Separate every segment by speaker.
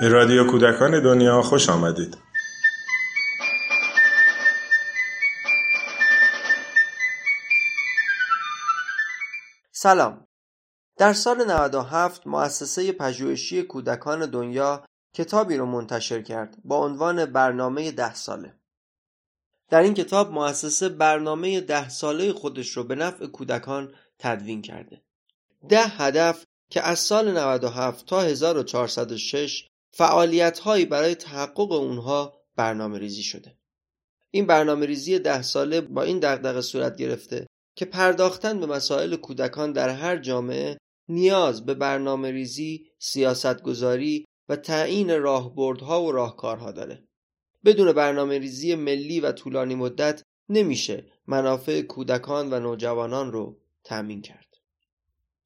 Speaker 1: به رادیو کودکان دنیا خوش آمدید.
Speaker 2: سلام. در سال 97 مؤسسه پژوهشی کودکان دنیا کتابی رو منتشر کرد با عنوان برنامه ده ساله. در این کتاب مؤسسه برنامه ده ساله خودش رو به نفع کودکان تدوین کرده. ده هدف که از سال 97 تا 1406 فعالیت هایی برای تحقق اونها برنامه ریزی شده. این برنامه ریزی ده ساله با این دغدغه صورت گرفته که پرداختن به مسائل کودکان در هر جامعه نیاز به برنامه ریزی، سیاست گذاری و تعیین راهبردها و راهکارها داره. بدون برنامه ریزی ملی و طولانی مدت نمیشه منافع کودکان و نوجوانان رو تأمین کرد.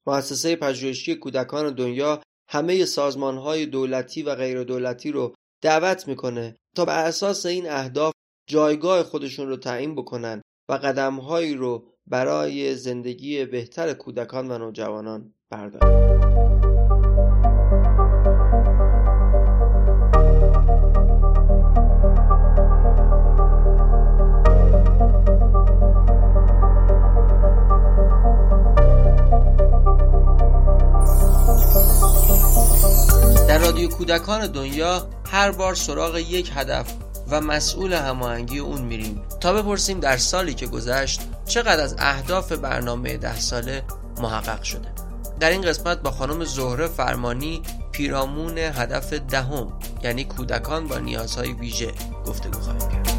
Speaker 2: مؤسسه پژوهشی کودکان دنیا همه های دولتی و غیر دولتی رو دعوت می‌کنه تا بر اساس این اهداف جایگاه خودشون رو تعیین بکنن و قدمهایی رو برای زندگی بهتر کودکان و نوجوانان بردارن. رادیو کودکان دنیا هر بار سراغ یک هدف و مسئول هماهنگی اون میریم تا بپرسیم در سالی که گذشت چقدر از اهداف برنامه ده ساله محقق شده. در این قسمت با خانم زهره فرمانی پیرامون هدف دهم یعنی کودکان با نیازهای ویژه گفتگو خواهیم کرد.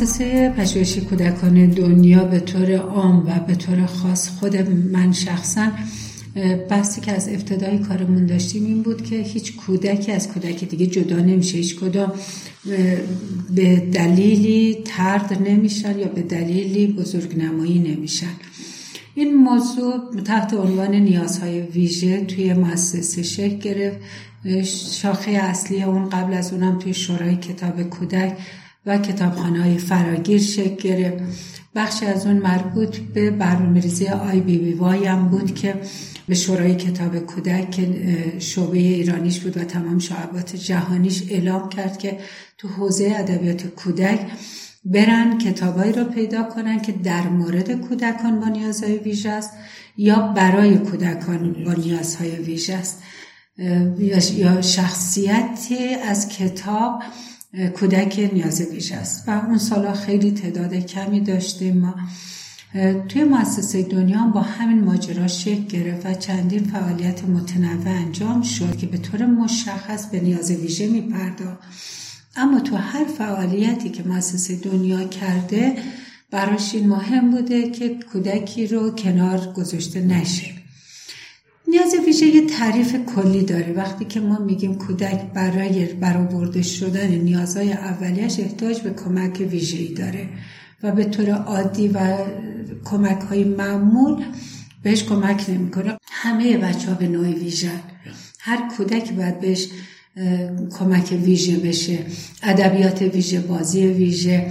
Speaker 3: مؤسسه پژوهشی کودکان دنیا به طور عام و به طور خاص خود من شخصا بحثی که از ابتدای کارمون داشتیم این بود که هیچ کودکی از کودک دیگه جدا نمیشه. هیچ کدام به دلیلی ترد نمیشن یا به دلیلی بزرگ نمایی نمیشن. این موضوع تحت عنوان نیازهای ویژه توی مؤسسه شکل گرفت. شاخه اصلی اون قبل از اونم توی شورای کتاب کودک و کتابخانه های فراگیر شکل گرفت. بخش از اون مربوط به برنامه ریزی آی بی بی وای هم بود که به شورای کتاب کودک که شعبه ایرانیش بود و تمام شعبات جهانیش اعلام کرد که تو حوزه ادبیات کودک برن کتابایی رو پیدا کنن که در مورد کودکان با نیازهای ویژه است یا برای کودکان با نیازهای ویژه است. یا شخصیتی از کتاب کودک نیاز ویژه است. و اون سالا خیلی تعداد کمی داشتیم. ما توی مؤسسه دنیا با همین ماجرا شکل گرفت و چندین فعالیت متنوع انجام شد که به طور مشخص به نیاز ویژه میپرداخت. اما تو هر فعالیتی که مؤسسه دنیا کرده براش این مهم بوده که کودکی رو کنار گذاشته نشه. نیاز ویژه یه تعریف کلی داره. وقتی که ما میگیم کودک برای برآورده شدن نیازهای اولیش احتیاج به کمک ویژه‌ای داره و به طور عادی و کمک های معمول بهش کمک نمی‌کنه. همه بچه ها به نوع ویژه هر کودک باید بهش کمک ویژه بشه. ادبیات ویژه بازی ویژه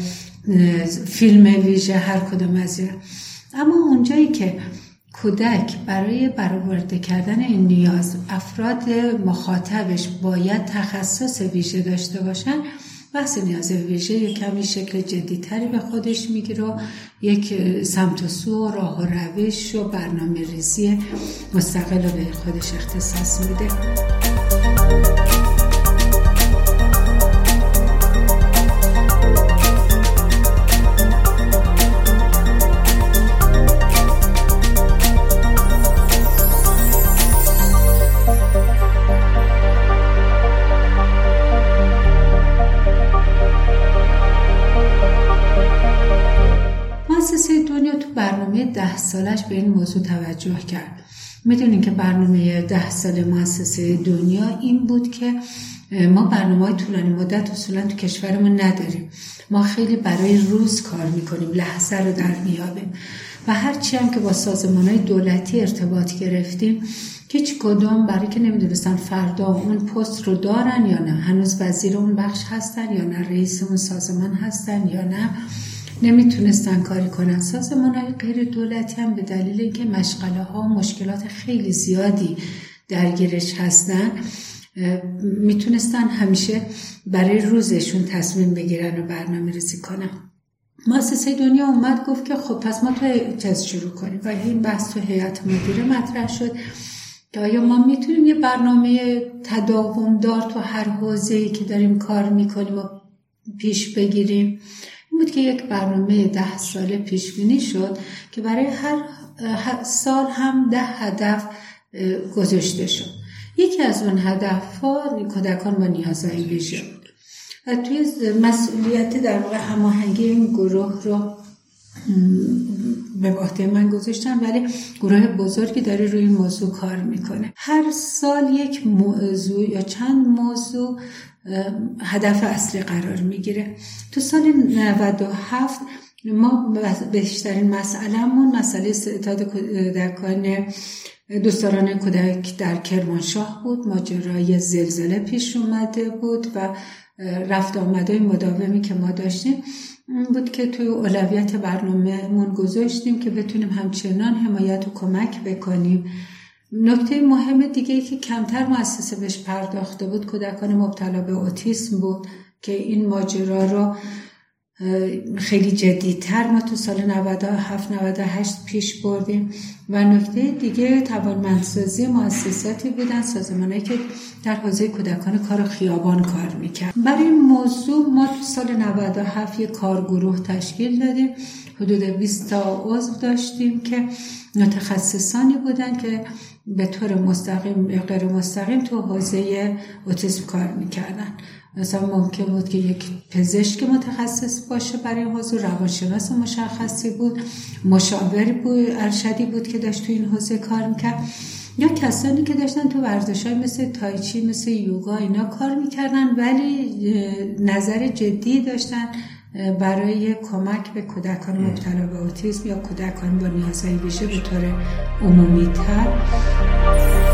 Speaker 3: فیلم ویژه هر کدوم از اما اونجایی که کودک برای برآورده کردن این نیاز افراد مخاطبش باید تخصص ویژه داشته باشن. بحث نیاز ویژه یک کمی شکل جدیتری به خودش می‌گیره و یک سمت و سو و راه و روش و برنامه ریزی مستقل به خودش اختصاص میده. سالش به این موضوع توجه کرد. می‌دونین که برنامه ده سال مؤسسه دنیا این بود که ما برنامه های طولانی مدت اصولا تو کشورمون نداریم. ما خیلی برای روز کار می‌کنیم لحظه رو در میابیم و هرچی هم که با سازمان های دولتی ارتباط گرفتیم هیچ کدوم برای که نمی‌دونستن فردا اون پست رو دارن یا نه هنوز وزیر اون بخش هستن یا نه رئیس اون سازمان هستن یا نه. نمی‌تونستن کاری کنن. سازمان های غیر دولتی هم به دلیل اینکه مشغله ها و مشکلات خیلی زیادی درگیرش هستن می‌تونستن همیشه برای روزشون تصمیم بگیرن و برنامه ریزی کنن. مؤسسه دنیا اومد گفت که خب پس ما تو چیز شروع کنیم. و این بحث تو هیئت مدیره مطرح شد. که آیا ما می‌تونیم یه برنامه تداوم دار تو هر حوزه که داریم کار می‌کنیم و پیش بگیریم؟ این بود که یک برنامه ده ساله پیش بینی شد که برای هر سال هم ده هدف گذاشته شد. یکی از اون هدف ها کودکان با نیازهای ویژه بود. و توی مسئولیت در واقع هماهنگی این گروه رو به عهده من گذاشتم ولی گروه بزرگی داره روی موضوع کار می‌کنه. هر سال یک موضوع یا چند موضوع هدف اصلی قرار می‌گیره. تو سال 97 ما بیشترین مسئلهمون مسئله استعداد کودکان دوستداران کودک در کرمانشاه بود. ماجرای زلزله پیش اومده بود و رفت آمده مداومی که ما داشتیم. بود که توی اولویت برنامهمون گذاشتیم که بتونیم همچنان حمایت و کمک بکنیم. نکته مهم دیگه ای که کمتر مؤسسه بهش پرداخته بود کودکان مبتلا به اوتیسم بود که این ماجرا رو خیلی جدیتر ما تو سال 97 98 پیش بردیم. و نکته دیگه توانمندسازی مؤسساتی بودن سازمانهایی که در حوزه کودکان کار خیابان کار می‌کرد برای این موضوع ما تو سال 97 یک کارگروه تشکیل دادیم. حدود 20 تا عضو داشتیم که متخصصانی بودن که به طور مستقیم یا غیر مستقیم تو حوزه اوتیسم کار می‌کردن. مثلا ممکن بود که یک پزشک متخصص باشه برای حوزه روانشناس مشخصی بود مشاور بود ارشدی بود که داشت تو این حوزه کار می‌کرد. یا کسانی که داشتن تو ورزش های مثل تایچی مثل یوگا اینا کار می‌کردن ولی نظر جدی داشتن برای کمک به کودکان مبتلا به اوتیسم یا کودکان با نیازهای ویژه به طور عمومی تر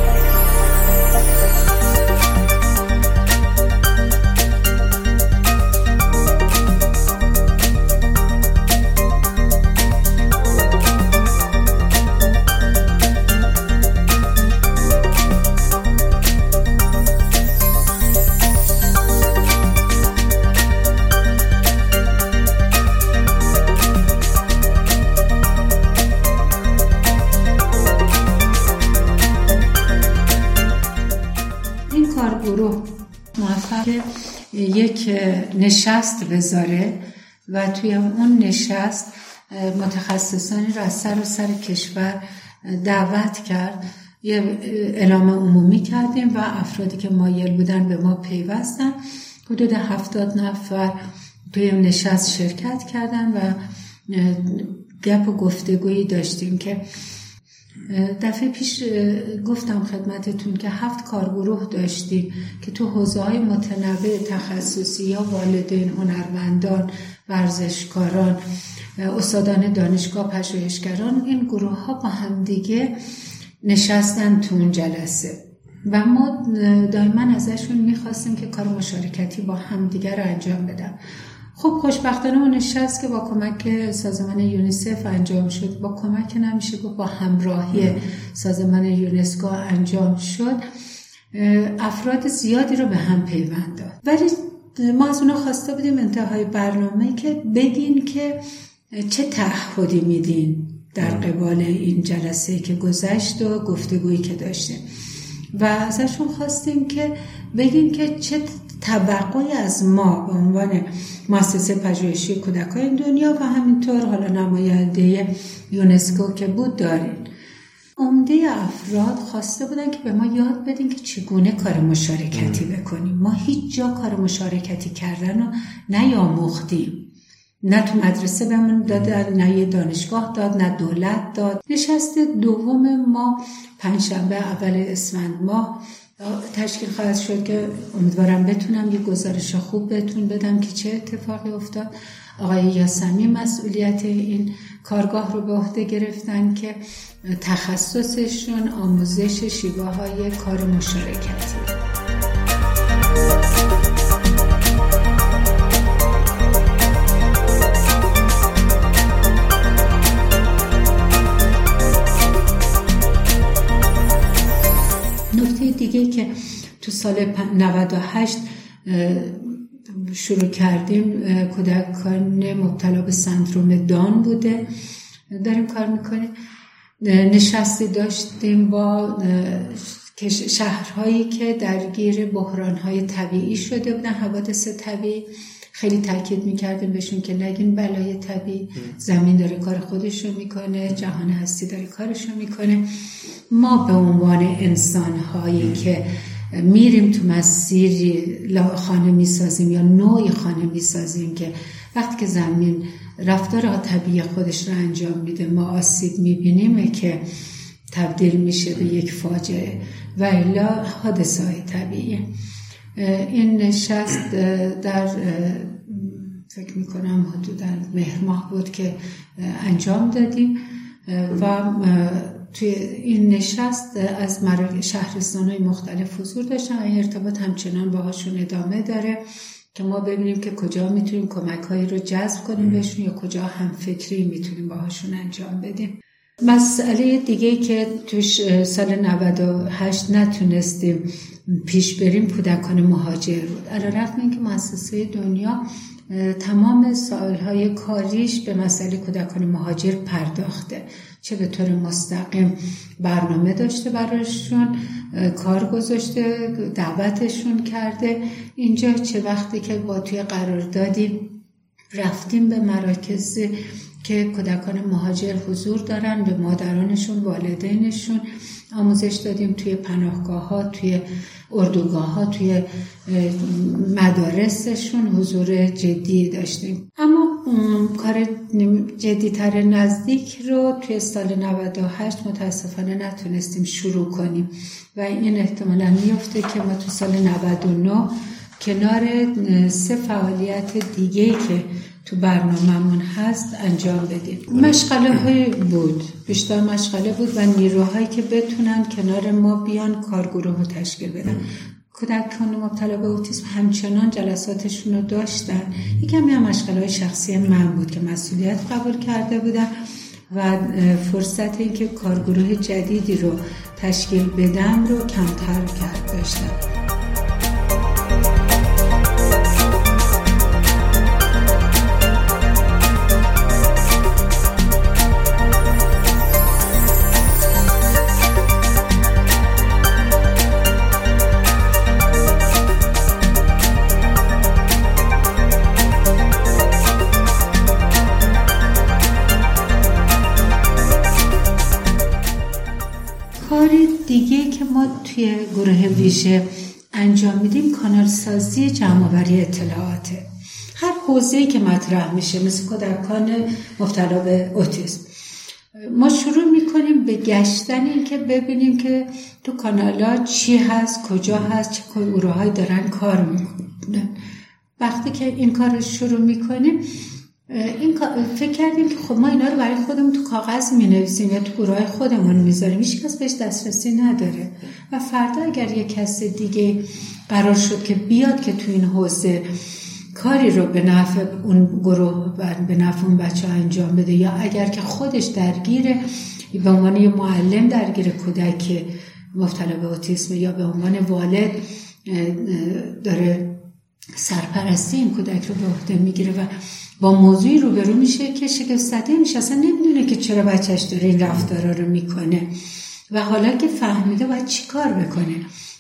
Speaker 3: یک نشست بذاره و توی اون نشست متخصصانی رو از سر و سر کشور دعوت کرد. یه اعلام عمومی کردیم و افرادی که مایل بودن به ما پیوستن. حدود هفتاد نفر توی نشست شرکت کردن و گپ و گفتگویی داشتیم که دفعه پیش گفتم خدمتتون که هفت کارگروه داشتیم که تو حوزه های متنوع تخصصی یا والدین هنرمندان ورزشکاران استادان دانشگاه پژوهشگران این گروه ها با همدیگه نشستن تو اون جلسه. و ما دائما ازشون می‌خواستیم که کار مشارکتی با همدیگه رو انجام بدن. خب خوشبختانه اون نشست که با کمک سازمان یونیسف انجام شد با کمک نمیشه گفت با همراهی سازمان یونسکو انجام شد. افراد زیادی رو به هم پیوند داد. ولی ما از اونا خواسته بودیم انتهای برنامه که بگین که چه تعهدی میدین در قبال این جلسه که گذشت و گفتگویی که داشتیم. و ازشون خواستیم که بگین که چه توقعی از ما به عنوان مؤسسه پژوهشی کودکان دنیا و همینطور حالا نماینده یونسکو که بود دارین. عمده افراد خواسته بودن که به ما یاد بدین که چگونه کار مشارکتی بکنیم. ما هیچ جا کار مشارکتی کردن رو نیاموختیم. نه تو مدرسه بهمون دادن نه یه دانشگاه داد نه دولت داد. نشست دوم ما پنجشنبه اول اسفند ماه تشکیل خواهد شد که امیدوارم بتونم یه گزارش خوب بهتون بدم که چه اتفاقی افتاد. آقای یاسمی مسئولیت این کارگاه رو به عهده گرفتن که تخصصشون آموزش شیوه های کار مشارکتی. تو سال 98 شروع کردیم کودکان مبتلا به سندروم دان بوده. داریم کار می‌کنیم. نشستی داشتیم با شهرهایی که درگیر بحرانهای طبیعی شده بودن حوادث طبیعی. خیلی تاکید می‌کردیم بهشون که نگین بلای طبیعی. زمین داره کار خودش رو می‌کنه جهان هستی داره کارش رو می‌کنه. ما به عنوان انسان هایی که میریم تو مسیری خانه می‌سازیم یا نوعی خانه می‌سازیم که وقتی که زمین رفتار طبیعی خودش رو انجام میده ما آسیب می‌بینیم که تبدیل میشه به یک فاجعه. و الا حادثه های طبیعی این نشست در فکر می‌کنم حدودا مهر ماه بود که انجام دادیم. و توی این نشست از شهرستان های مختلف حضور داشتن و این ارتباط همچنان باهاشون ادامه داره که ما ببینیم که کجا می‌تونیم کمک هایی رو جذب کنیم بهشون یا کجا هم فکری می‌تونیم باهاشون انجام بدیم. مسئله دیگه که توش سال 98 نتونستیم پیش بریم کودکان مهاجر بود. علا رقم اینکه مؤسسه دنیا تمام سالهای کاریش به مسئله کودکان مهاجر پرداخته. چه به طور مستقیم برنامه داشته براشون کار گذاشته دعوتشون کرده. اینجا چه وقتی که با توی قراردادی رفتیم به مراکز که کودکان مهاجر حضور دارن به مادرانشون والدینشون آموزش دادیم توی پناهگاه ها توی اردوگاه ها توی مدارسشون حضور جدی داشتیم. اما کار جدیتر نزدیک رو توی سال 98 متاسفانه نتونستیم شروع کنیم و این احتمالا میفته که ما تو سال 99 کنار سه فعالیت دیگه که تو برنامهمون هست انجام بدیم. مشغله های بود. بیشتر مشغله بود و نیروهایی که بتونن کنار ما بیان کارگروه رو تشکیل بدن. کودکان مبتلا به اوتیسم همچنان جلساتشون رو داشتن. یکمی هم مشغله های شخصی من بود که مسئولیت قبول کرده بودم و فرصت اینکه کارگروه جدیدی رو تشکیل بدم رو کمتر کرد داشتم توی گروه ویژه انجام میدیم کانال سازی جمعآوری اطلاعاته هر حوزه‌ای که مطرح میشه مثل کودکان مبتلا به اوتیسم. ما شروع می‌کنیم به گشتن این که ببینیم که تو کانالا چی هست کجا هست چه گروه دارن کار می‌کنن. وقتی که این کار رو شروع می‌کنیم این فکر کردیم که خب ما اینا رو برای خودمون تو کاغذ می نویسیم یا تو گروه خودمون می‌ذاریم. هیچ کس بهش دسترسی نداره. و فردا اگر یه کس دیگه قرار شد که بیاد که تو این حوزه کاری رو به نفع اون گروه و به نفع اون بچه انجام بده یا اگر که خودش درگیر به عنوان یه معلم درگیر کودک مبتلا به اوتیسم یا به عنوان والد داره سرپرستی این کودک رو به عهده می‌گیره و با موضوعی روبرو میشه که شگفت میشه. اصلا نمی‌دونه که چرا بچهش داره این رفتارا رو می‌کنه. و حالا که فهمیده باید چی کار بکنه؟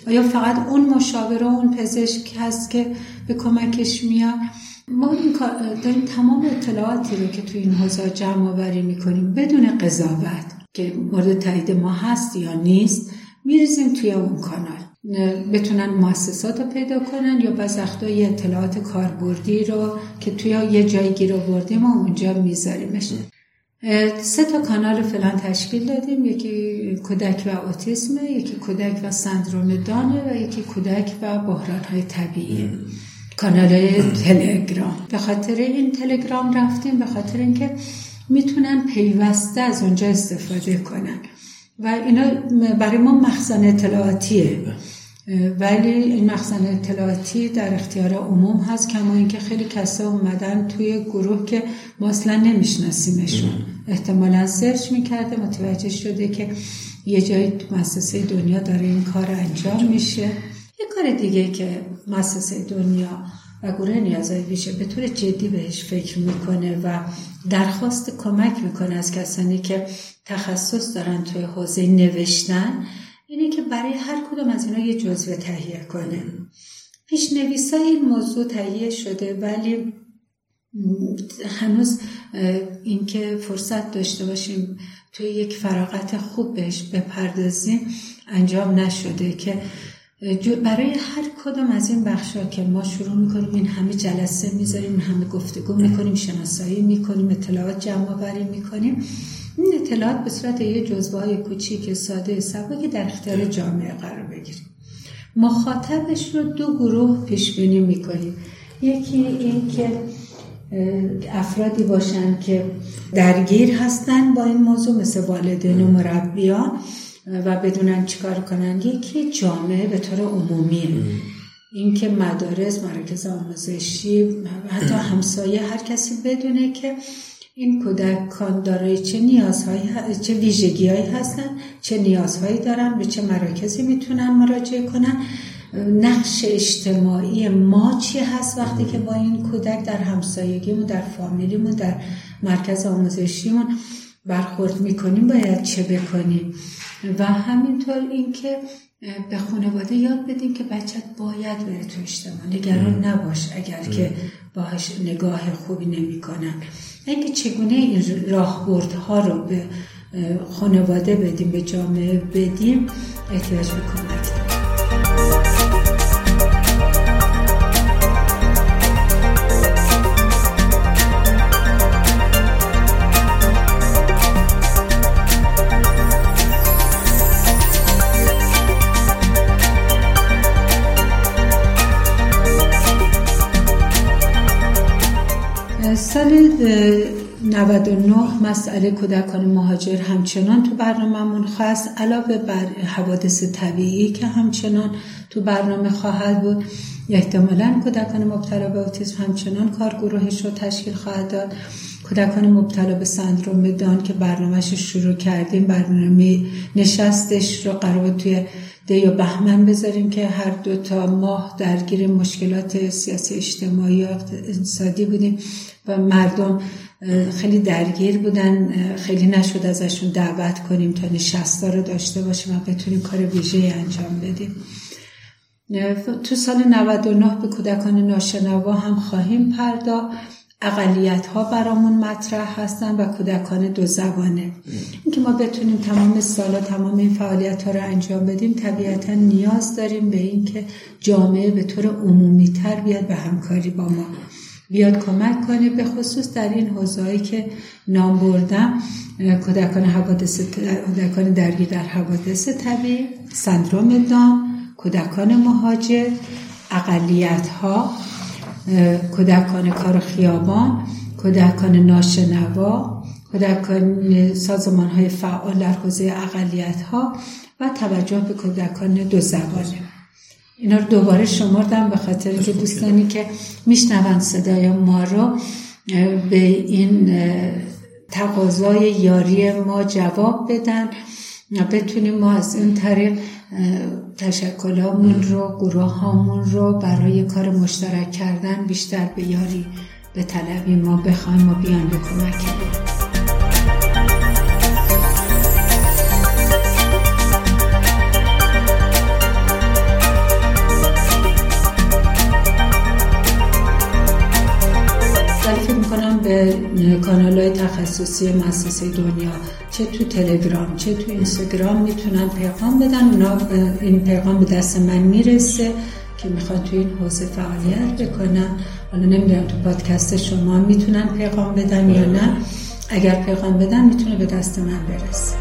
Speaker 3: آیا فقط اون مشاور و اون پزشک هست که به کمکش میاد؟ ما داریم تمام اطلاعاتی رو که تو این حوزه جمع آوری می‌کنیم بدون قضاوت که مورد تایید ما هست یا نیست میریزیم توی اون کانال. بتونن مؤسسات رو پیدا کنن یا بعض یه اطلاعات کاربردی رو که توی یه جایی گیر آوردیم و اونجا میذاریمش. سه تا کانال فلان تشکیل دادیم. یکی کودک و اوتیسم یکی کودک و سندروم دانه و یکی کودک و بحران های طبیعی کانال تلگرام. به خاطر این تلگرام رفتیم به خاطر اینکه می‌تونن پیوسته از اونجا استفاده کنن. و اینا برای ما مخزن اطلاعاتیه. ولی این مخزن اطلاعاتی در اختیار عموم هست کما اینکه خیلی کسا اومدن توی گروه که ما اصلا نمیشناسیمشون. احتمالا سرچ می‌کرده متوجه شده که یه جایی مؤسسه دنیا داره این کار انجام میشه. یه کار دیگه که مؤسسه دنیا و گروه نیازهای ویژه به طور جدی بهش فکر می‌کنه و درخواست کمک می‌کنه از کسانی که تخصص دارن توی حوزه نوشتن اینه که برای هر کدوم از اینا یه جزوه تهیه کنه. پیشنویسای این موضوع تهیه شده ولی هنوز اینکه فرصت داشته باشیم توی یک فراغت خوب بهش بپردازیم انجام نشده که برای هر کدام از این بخشا که ما شروع می‌کنیم این همه جلسه می‌ذاریم این همه گفتگو می‌کنیم شناسایی می‌کنیم اطلاعات جمع آوری می‌کنیم. این اطلاعات به صورت یه جزوه های کوچیک ساده سبا که در اختیار جامعه قرار بگیریم. مخاطبش رو دو گروه پیش بینی می‌کنیم. یکی این که افرادی باشن که درگیر هستن با این موضوع مثل والدین و مربیان. و بدونن چیکار کنن. یکی جامعه به طور عمومیه اینکه مدارس مراکز آموزشی حتی همسایه هر کسی بدونه که این کودکان دارای چه نیازهایی چه ویژگیهایی هستن چه نیازهایی دارن به چه مراکزی می‌تونن مراجعه کنن. نقش اجتماعی ما چی هست وقتی که با این کودک در همسایگیمون در فامیلیمون در مرکز آموزشیمون؟ برخورد می‌کنیم باید چه بکنیم؟ و همینطور اینکه به خانواده یاد بدیم که بچت باید بره تو اجتماع. نگران نباش اگر که باهاش نگاه خوبی نمی‌کنن. اینکه چگونه این راهبردها رو به خانواده بدیم به جامعه بدیم احتیاج به کمک. سال 99 مسئله کودکان مهاجر همچنان تو برنامهمون خواست علاوه بر حوادث طبیعی که همچنان تو برنامه خواهد بود احتمالا کودکان مبتلا به اوتیسم همچنان کارگروهش رو تشکیل خواهد داد. کودکان مبتلا به سندروم دان که برنامهش شروع کردیم برنامه نشستش رو قرار توی ده یا بهمن بذاریم که هر دو تا ماه درگیر مشکلات سیاسی اجتماعی و اقتصادی بودیم. و مردم خیلی درگیر بودن خیلی نشد ازشون دعوت کنیم تا نشستا رو داشته باشیم و بتونیم کار ویژه انجام بدیم. تو سال 99 به کودکان ناشنوا هم خواهیم پرداخت. اقلیت ها برامون مطرح هستن و کودکان دو زبانه. اینکه ما بتونیم تمام سالا تمام این فعالیت ها رو انجام بدیم طبیعتا نیاز داریم به اینکه جامعه به طور عمومی تر بیاد به همکاری با ما بیاد کمک کنه به خصوص در این حوزه‌ای که نام بردم کودکان حوادث کودکان درگیر در حوادث طبیعی سندروم دام کودکان مهاجر اقلیت ها کودکان کار خیابان کودکان ناشنوا کودکان سازمان های فعال در حوزه اقلیت ها و توجه به کودکان دو زبانه. اینا رو دوباره شمردم به خاطر که دوستانی که میشنون صدای ما رو به این تقاضای یاری ما جواب بدن. بتونیم ما از این طریق تشکلامون رو گروه هامون رو برای کار مشترک کردن بیشتر به یاری به طلبی ما بخوایم و بیان به کمک کانال های تخصصی مؤسسه دنیا چه تو تلگرام چه تو اینستاگرام می‌تونن پیغام بدن. اونا این پیغام به دست من می‌رسه که می‌خوان تو این حوزه فعالیت بکنن. حالا نمی‌دونم تو پادکست شما می‌تونن پیغام بدن یا نه. اگر پیغام بدم می‌تونه به دست من برسه.